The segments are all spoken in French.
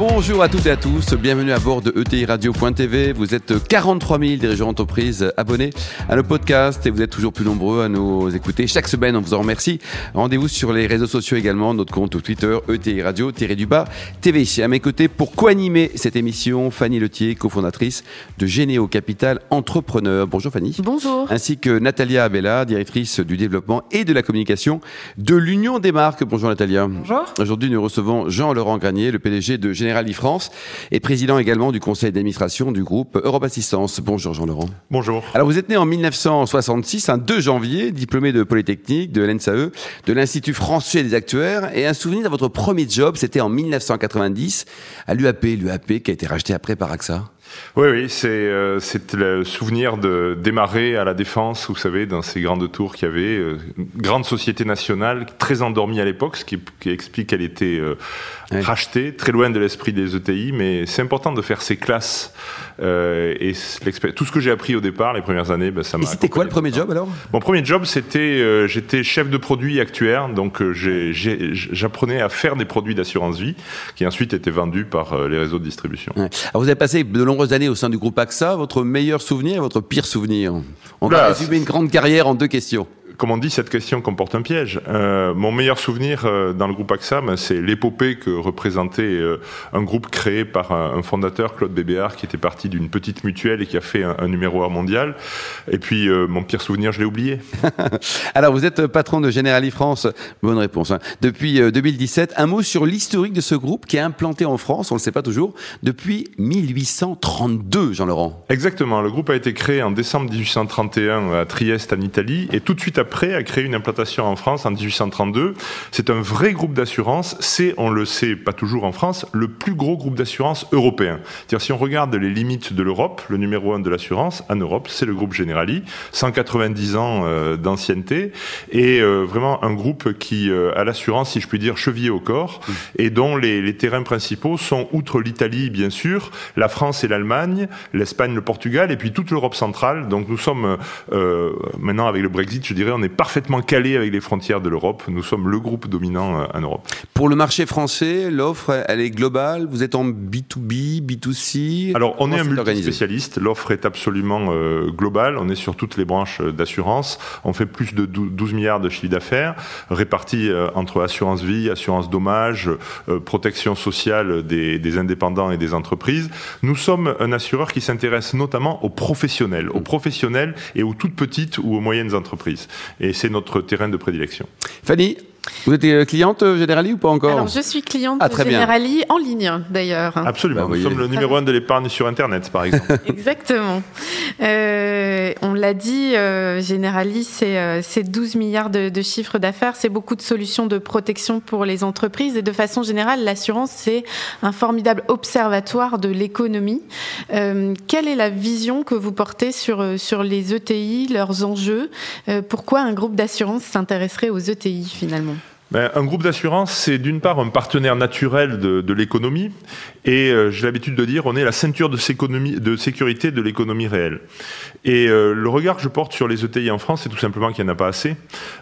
Bonjour à toutes et à tous, bienvenue à bord de ETI Radio.tv. Vous êtes 43 000 dirigeants d'entreprise abonnés à nos podcasts et vous êtes toujours plus nombreux à nous écouter chaque semaine. On vous en remercie. Rendez-vous sur les réseaux sociaux également, notre compte Twitter ETI Radio du bas TV. À mes côtés pour co-animer cette émission, Fanny Letier, cofondatrice de Généo Capital Entrepreneur. Bonjour Fanny. Bonjour. Ainsi que Natalia Abella, directrice du développement et de la communication de l'Union des marques. Bonjour Natalia. Bonjour. Aujourd'hui, nous recevons Jean-Laurent Granier, le PDG de Généo Et président également du conseil d'administration du groupe Europe Assistance. Bonjour Jean-Laurent. Bonjour. Alors vous êtes né en 1966, un 2 janvier, diplômé de Polytechnique, de l'ENSAE, de l'Institut français des actuaires et un souvenir de votre premier job, c'était en 1990 à l'UAP, l'UAP qui a été racheté après par AXA. Oui, oui, c'est euh, le souvenir de démarrer à la Défense, vous savez, dans ces grandes tours qu'il y avait, euh, grande société nationale, très endormie à l'époque, ce qui, explique qu'elle était euh, rachetée, très loin de l'esprit des ETI, mais c'est important de faire ces classes. Euh, et tout ce que j'ai appris au départ, les premières années, ben, ça m'a... c'était quoi le premier job alors? Mon premier job, c'était, j'étais chef de produit actuaire, donc j'apprenais à faire des produits d'assurance vie, qui ensuite étaient vendus par les réseaux de distribution. Alors vous avez passé de longues années au sein du groupe AXA. Votre meilleur souvenir et votre pire souvenir? On va résumer une grande carrière en deux questions comme on dit, cette question comporte un piège. Euh, mon meilleur souvenir euh, dans le groupe AXA, ben, c'est l'épopée que représentait euh, un groupe créé par un, fondateur, Claude Bébéard, qui était parti d'une petite mutuelle et qui a fait un, numéro 1 mondial. Et puis, mon pire souvenir, je l'ai oublié. Alors, vous êtes patron de Generali France. Bonne réponse. Hein. Depuis 2017, un mot sur l'historique de ce groupe qui est implanté en France, on ne le sait pas toujours, depuis 1832, Jean-Laurent. Exactement. Le groupe a été créé en décembre 1831 à Trieste, en Italie, et tout de suite après après a créé une implantation en France en 1832. C'est un vrai groupe d'assurance. C'est, on le sait pas toujours en France, le plus gros groupe d'assurance européen. C'est-à-dire si on regarde les limites de l'Europe, le numéro un de l'assurance en Europe, c'est le groupe Generali, 190 ans euh, d'ancienneté et euh, vraiment un groupe qui euh, a l'assurance, si je puis dire, chevillé au corps et dont les, les terrains principaux sont outre l'Italie bien sûr, la France et l'Allemagne, l'Espagne, le Portugal et puis toute l'Europe centrale. Donc nous sommes maintenant avec le Brexit, je dirais, on est parfaitement calé avec les frontières de l'Europe. Nous sommes le groupe dominant euh, en Europe. Pour le marché français, l'offre, elle est globale. Vous êtes en B2B, B2C Alors, on est un multi-spécialiste. L'offre est absolument euh, globale. On est sur toutes les branches euh, d'assurance. On fait plus de 12 milliards de chiffre d'affaires, répartis entre assurance vie, assurance dommage, protection sociale des, des indépendants et des entreprises. Nous sommes un assureur qui s'intéresse notamment aux professionnels, aux professionnels et aux toutes petites ou aux moyennes entreprises et c'est notre terrain de prédilection. Fanny, vous êtes euh, cliente euh, Generali ou pas encore Alors, je suis cliente ah, Generali en ligne, d'ailleurs. Absolument. Bah, Nous sommes le numéro un de l'épargne sur Internet, par exemple. Exactement. Euh, on l'a dit, euh, Generali, c'est 12 milliards de, de chiffres d'affaires. C'est beaucoup de solutions de protection pour les entreprises. Et de façon générale, l'assurance, c'est un formidable observatoire de l'économie. quelle est la vision que vous portez sur, sur les ETI, leurs enjeux? Pourquoi un groupe d'assurance s'intéresserait aux ETI, finalement? Ben, un groupe d'assurance, c'est d'une part un partenaire naturel de, de l'économie, et euh, j'ai l'habitude de dire, on est la ceinture de, sécurité de l'économie réelle. Et euh, le regard que je porte sur les ETI en France, c'est tout simplement qu'il n'y en a pas assez.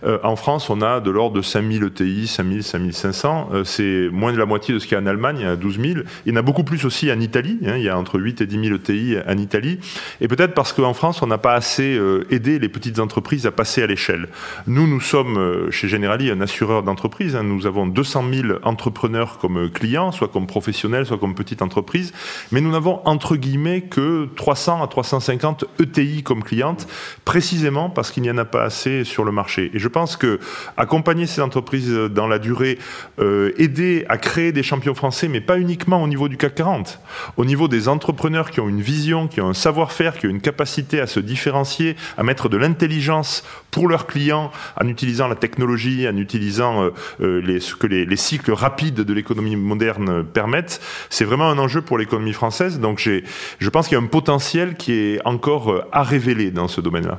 Euh, en France, on a de l'ordre de 5000 ETI, 5000, 5500. c'est moins de la moitié de ce qu'il y a en Allemagne, il y a 12 000. Il y en a beaucoup plus aussi en Italie. Hein, il y a entre 8 et 10 000 ETI en Italie. Et peut-être parce qu'en France, on n'a pas assez aidé les petites entreprises à passer à l'échelle. Nous, nous sommes chez Generali un assureur d'entreprise Hein. Nous avons 200 000 entrepreneurs comme clients, soit comme professionnels, soit comme petites entreprises, mais nous n'avons entre guillemets que 300 à 350 ETI comme clientes, précisément parce qu'il n'y en a pas assez sur le marché. Et je pense que accompagner ces entreprises dans la durée, euh, aider à créer des champions français, mais pas uniquement au niveau du CAC 40, au niveau des entrepreneurs qui ont une vision, qui ont un savoir-faire, qui ont une capacité à se différencier, à mettre de l'intelligence pour leurs clients, en utilisant la technologie, en utilisant euh, les, ce que les, les, cycles rapides de l'économie moderne permettent. C'est vraiment un enjeu pour l'économie française. Donc je pense qu'il y a un potentiel qui est encore euh, à révéler dans ce domaine-là.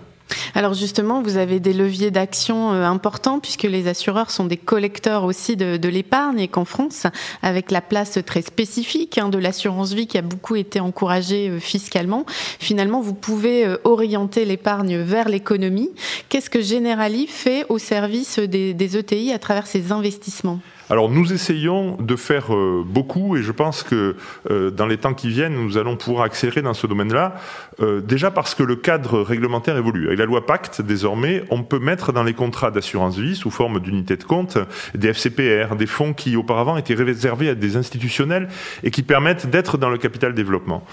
Alors justement, vous avez des leviers d'action euh, importants puisque les assureurs sont des collecteurs aussi de, l'épargne et qu'en France, avec la place très spécifique hein, de l'assurance vie qui a beaucoup été encouragée euh, fiscalement, finalement, vous pouvez euh, orienter l'épargne vers l'économie. Qu'est-ce que Generali fait au service des, des ETI à travers ses investissements? Alors nous essayons de faire euh, beaucoup et je pense que euh, dans les temps qui viennent, nous allons pouvoir accélérer dans ce domaine-là. Euh, déjà parce que le cadre réglementaire évolue. Avec la loi Pacte, désormais, on peut mettre dans les contrats d'assurance vie, sous forme d'unité de compte, des FCPR, des fonds qui auparavant étaient réservés à des institutionnels et qui permettent d'être dans le capital développement.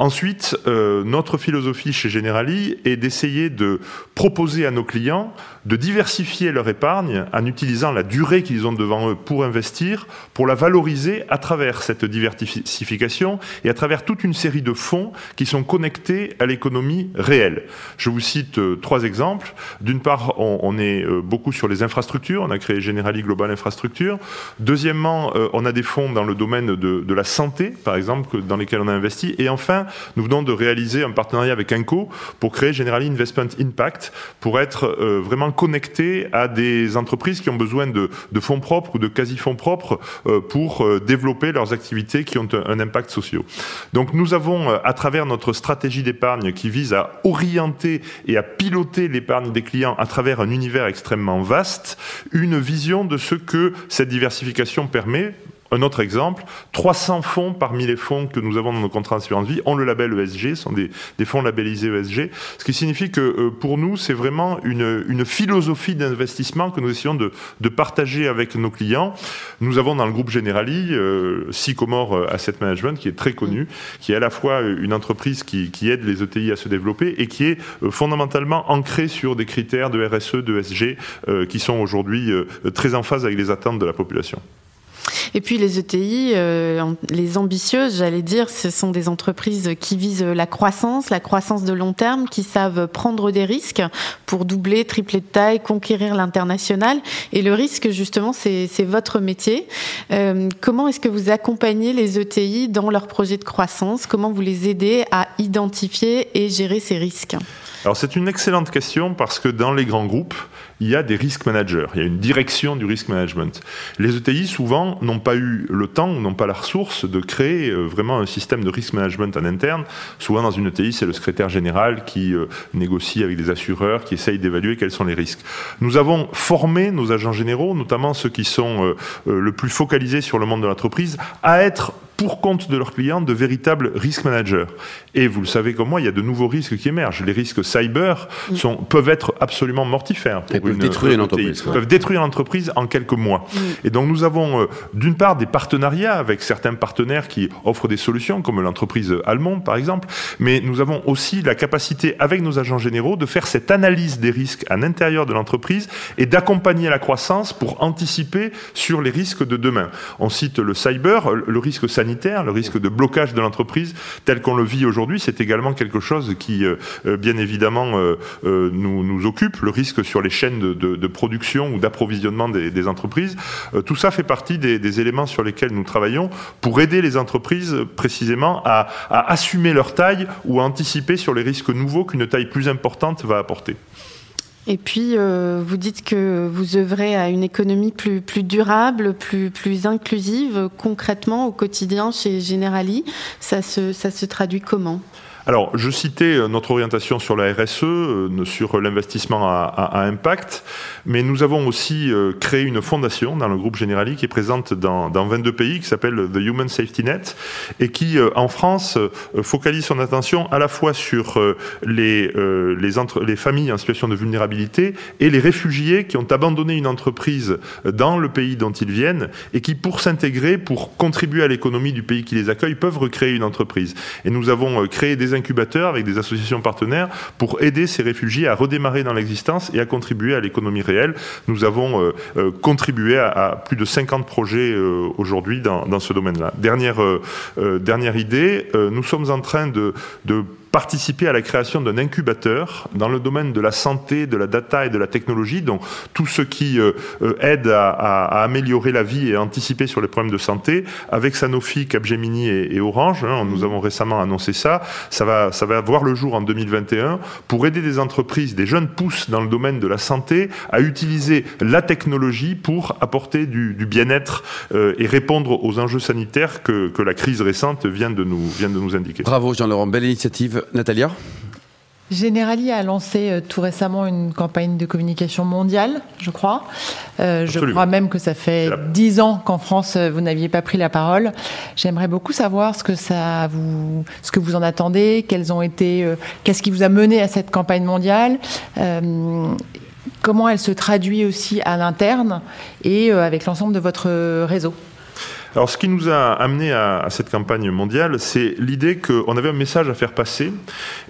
Ensuite, euh, notre philosophie chez Generali est d'essayer de proposer à nos clients de diversifier leur épargne en utilisant la durée qu'ils ont devant eux pour investir, pour la valoriser à travers cette diversification et à travers toute une série de fonds qui sont connectés à l'économie réelle. Je vous cite euh, trois exemples. D'une part, on, est euh, beaucoup sur les infrastructures. On a créé Generali Global Infrastructure. Deuxièmement, on a des fonds dans le domaine de la santé, par exemple, dans lesquels on a investi. Et enfin, nous venons de réaliser un partenariat avec Inco pour créer Generali Investment Impact, pour être euh, vraiment connecté à des entreprises qui ont besoin de, fonds propres ou de quasi-fonds propres euh, pour euh, développer leurs activités qui ont un, impact social. Donc nous avons, à travers notre stratégie d'épargne qui vise à orienter et à piloter l'épargne des clients à travers un univers extrêmement vaste, une vision de ce que cette diversification permet un autre exemple, 300 fonds parmi les fonds que nous avons dans nos contrats d'assurance vie ont le label ESG, sont des, fonds labellisés ESG, ce qui signifie que euh, pour nous, c'est vraiment une, une philosophie d'investissement que nous essayons de, de, partager avec nos clients. Nous avons dans le groupe Generali euh, Sycomore euh, Asset Management, qui est très connu, qui est à la fois une entreprise qui, qui aide les ETI à se développer et qui est euh, fondamentalement ancrée sur des critères de RSE, de ESG, qui sont aujourd'hui très en phase avec les attentes de la population. Et puis les ETI, euh, les ambitieuses, j'allais dire, ce sont des entreprises qui visent la croissance, la croissance de long terme, qui savent prendre des risques pour doubler, tripler de taille, conquérir l'international. Et le risque, justement, c'est votre métier. Euh, comment est-ce que vous accompagnez les ETI dans leurs projets de croissance? Comment vous les aidez à identifier et gérer ces risques? Alors c'est une excellente question parce que dans les grands groupes, il y a des risk managers, il y a une direction du risk management. Les ETI souvent n'ont pas eu le temps, n'ont pas la ressource de créer euh, vraiment un système de risk management en interne. Souvent dans une ETI, c'est le secrétaire général qui euh, négocie avec des assureurs, qui essaye d'évaluer quels sont les risques. Nous avons formé nos agents généraux, notamment ceux qui sont euh, le plus focalisés sur le monde de l'entreprise, à être pour compte de leurs clients de véritables risk managers. Et vous le savez comme moi, il y a de nouveaux risques qui émergent. Les risques cyber mm. sont, peuvent être absolument mortifères. Pour peuvent détruire une entreprise. peuvent détruire l'entreprise en quelques mois. Mm. Et donc nous avons euh, d'une part des partenariats avec certains partenaires qui offrent des solutions, comme l'entreprise allemande par exemple, mais nous avons aussi la capacité avec nos agents généraux de faire cette analyse des risques à l'intérieur de l'entreprise et d'accompagner la croissance pour anticiper sur les risques de demain. On cite le cyber, le risque sanitaire le risque de blocage de l'entreprise tel qu'on le vit aujourd'hui, c'est également quelque chose qui, euh, euh, bien évidemment, euh, nous, occupe, le risque sur les chaînes de, production ou d'approvisionnement des, entreprises. tout ça fait partie des, éléments sur lesquels nous travaillons pour aider les entreprises précisément à assumer leur taille ou à anticiper sur les risques nouveaux qu'une taille plus importante va apporter. Et puis, euh, vous dites que vous œuvrez à une économie plus, plus durable, plus, plus inclusive. Concrètement, au quotidien, chez Generali, ça se, ça se traduit comment? Alors, je citais euh, notre orientation sur la RSE, euh, sur l'investissement à, impact, mais nous avons aussi euh, créé une fondation dans le groupe Generali qui est présente dans, 22 pays, qui s'appelle The Human Safety Net, et qui, en France, focalise son attention à la fois sur les, les, les familles en situation de vulnérabilité et les réfugiés qui ont abandonné une entreprise dans le pays dont ils viennent et qui, pour s'intégrer, pour contribuer à l'économie du pays qui les accueille, peuvent recréer une entreprise. Et nous avons créé des incubateurs avec des associations partenaires pour aider ces réfugiés à redémarrer dans l'existence et à contribuer à l'économie réelle. Nous avons euh, euh, contribué à, plus de 50 projets euh, aujourd'hui dans, ce domaine-là. Dernière, dernière idée, nous sommes en train de, de participer à la création d'un incubateur dans le domaine de la santé, de la data et de la technologie, donc tout ce qui aide à, améliorer la vie et à anticiper sur les problèmes de santé, avec Sanofi, Capgemini et, Orange. Hein, nous avons récemment annoncé ça. Ça va, ça va voir le jour en 2021 pour aider des entreprises, des jeunes pousses dans le domaine de la santé à utiliser la technologie pour apporter du, bien-être euh, et répondre aux enjeux sanitaires que, que, la crise récente vient de nous, vient de nous indiquer. Bravo Jean-Laurent, belle initiative. Natalia Generali a lancé euh, tout récemment une campagne de communication mondiale, je crois. Euh, je crois même que ça fait dix ans qu'en France, euh, vous n'aviez pas pris la parole. J'aimerais beaucoup savoir ce que, ça vous, ce que vous en attendez, quels ont été, qu'est-ce qui vous a mené à cette campagne mondiale, comment elle se traduit aussi à l'interne et avec l'ensemble de votre réseau. Alors, ce qui nous a amené à, cette campagne mondiale, c'est l'idée qu'on avait un message à faire passer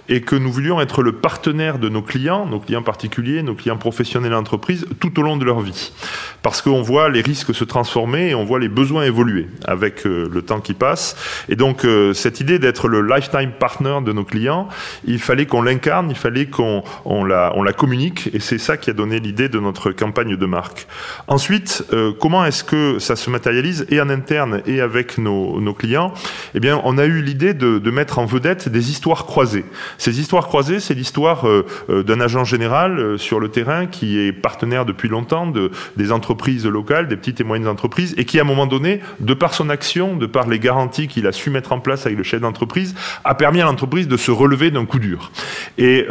et que nous voulions être le partenaire de nos clients, nos clients particuliers, nos clients professionnels et entreprises, tout au long de leur vie. Parce qu'on voit les risques se transformer et on voit les besoins évoluer avec euh, le temps qui passe. Et donc, euh, cette idée d'être le lifetime partner de nos clients, il fallait qu'on l'incarne, il fallait qu'on on la, on la communique, et c'est ça qui a donné l'idée de notre campagne de marque. Ensuite, euh, comment est-ce que ça se matérialise et en interne? Et avec nos, clients Eh bien, on a eu l'idée de, mettre en vedette des histoires croisées. Ces histoires croisées, c'est l'histoire euh, euh, d'un agent général euh, sur le terrain qui est partenaire depuis longtemps de, des entreprises locales, des petites et moyennes entreprises, et qui, à un moment donné, de par son action, de par les garanties qu'il a su mettre en place avec le chef d'entreprise, a permis à l'entreprise de se relever d'un coup dur. Et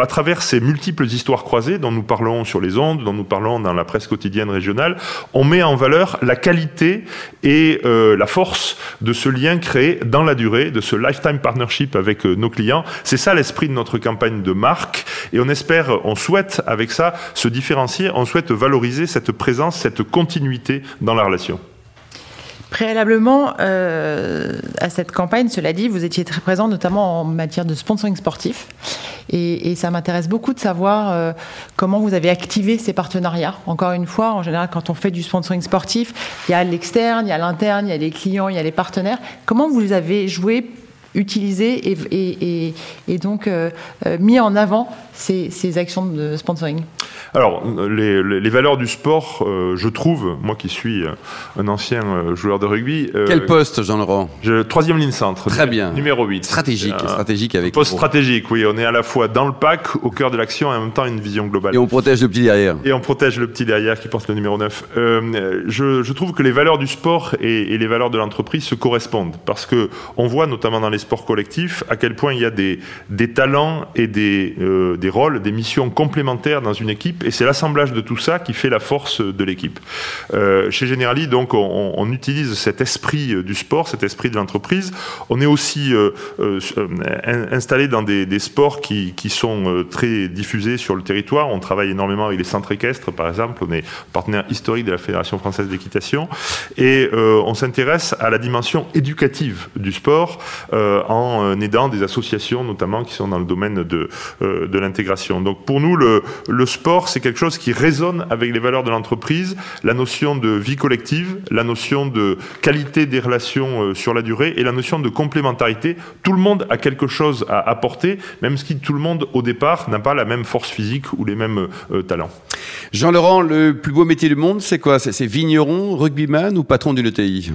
à travers ces multiples histoires croisées dont nous parlons sur les ondes, dont nous parlons dans la presse quotidienne régionale, on met en valeur la qualité et la force de ce lien créé dans la durée, de ce lifetime partnership avec nos clients. C'est ça l'esprit de notre campagne de marque et on espère, on souhaite avec ça se différencier, on souhaite valoriser cette présence, cette continuité dans la relation. Préalablement euh, à cette campagne, cela dit, vous étiez très présent notamment en matière de sponsoring sportif. Et, ça m'intéresse beaucoup de savoir euh, comment vous avez activé ces partenariats. Encore une fois, en général, quand on fait du sponsoring sportif, il y a l'externe, il y a l'interne, il y a les clients, il y a les partenaires. Comment vous avez joué utilisé et, donc euh, mis en avant ces, ces actions de sponsoring alors, les, les, valeurs du sport, euh, je trouve, moi qui suis un ancien joueur de rugby. Quel poste, Jean-Laurent Troisième ligne centre. Très bien. Numéro 8. Stratégique, stratégique avec. Poste stratégique, oui. On est à la fois dans le pack, au cœur de l'action et en même temps une vision globale. Et on protège le petit derrière. Et on protège le petit derrière qui porte le numéro 9. je, je, trouve que les valeurs du sport et, et les valeurs de l'entreprise se correspondent parce que on voit notamment dans les sport collectif, à quel point il y a des, des talents et des, euh, des rôles, des missions complémentaires dans une équipe, et c'est l'assemblage de tout ça qui fait la force de l'équipe. Euh, chez Generali, donc, on, utilise cet esprit du sport, cet esprit de l'entreprise. On est aussi euh, euh installé dans des, sports qui, sont euh, très diffusés sur le territoire. On travaille énormément avec les centres équestres, par exemple. On est partenaire historique de la Fédération française d'équitation, et on s'intéresse à la dimension éducative du sport. Euh, euh, en euh, aidant des associations notamment qui sont dans le domaine de, euh, de. Donc pour nous, le, sport, c'est quelque chose qui résonne avec les valeurs de l'entreprise, la notion de vie collective, la notion de qualité des relations sur la durée et la notion de complémentarité. Tout le monde a quelque chose à apporter, même si tout le monde au départ n'a pas la même force physique ou les mêmes talents. Jean-Laurent, le plus beau métier du monde, c'est quoi? C'est vigneron, rugbyman ou patron d'une ETI?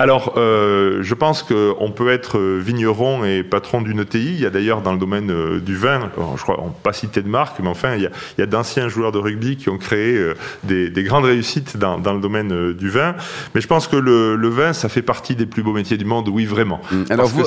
Alors, euh, je pense qu'on peut être vigneron et patron d'une ETI. Il y a d'ailleurs dans le domaine euh, du vin, je crois, on ne pas citer de marque, mais enfin, il y a, d'anciens joueurs de rugby qui ont créé euh, des, grandes réussites dans, le domaine du vin. Mais je pense que le, vin, ça fait partie des plus beaux métiers du monde, oui, vraiment. Mmh. Alors, vous,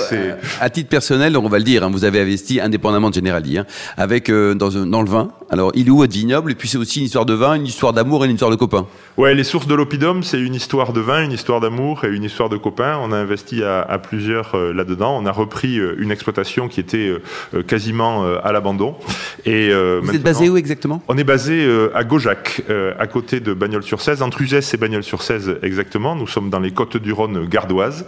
à titre personnel, on va le dire, hein, vous avez investi indépendamment de Generali, hein, avec dans, dans, le vin. Alors, il est où votre vignoble? Et puis, c'est aussi une histoire de vin, une histoire d'amour et une histoire de copains. Ouais, les sources de l'Opidum, c'est une histoire de vin, une histoire d'amour et une histoire de copains. On a investi à, à plusieurs euh, là-dedans. On a repris euh, une exploitation qui était euh, quasiment à l'abandon. Et vous êtes basé où exactement? On est basé à Gaujac, à côté de Bagnols-sur-Cèze, entre Uzès et Bagnols-sur-Cèze exactement. Nous sommes dans les côtes du Rhône gardoises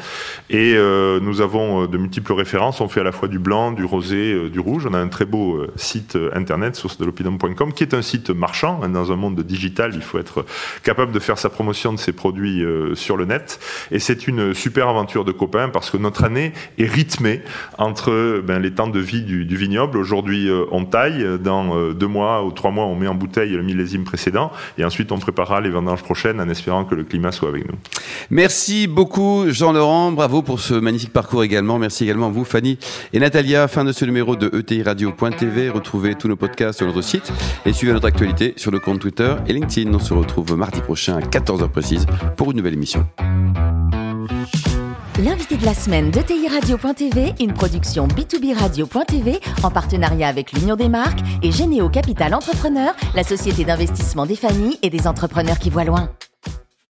et nous avons de multiples références. On fait à la fois du blanc, du rosé, du rouge. On a un très beau site internet, source de l'opidum.com, qui est un site marchand. Dans un monde digital, il faut être capable de faire sa promotion de ses produits sur le net. Et c'est une super aventure de copains parce que notre année est rythmée entre ben, les temps de vie du, du vignoble. Aujourd'hui, euh, on taille. Dans euh, deux mois ou trois mois, on met en bouteille le millésime précédent. Et ensuite, on préparera les vendanges prochaines en espérant que le climat soit avec nous. Merci beaucoup, Jean-Laurent. Bravo pour ce magnifique parcours également. Merci également à vous, Fanny et Natalia. Fin de ce numéro de ETI Radio.tv. Retrouvez tous nos podcasts sur notre site et suivez notre actualité sur le compte Twitter et LinkedIn. On se retrouve mardi prochain à 14h précise pour une nouvelle émission. L'invité de la semaine de TI Radio.tv, une production B2B Radio.tv en partenariat avec l'Union des marques et Généo Capital Entrepreneur, la société d'investissement des familles et des entrepreneurs qui voient loin.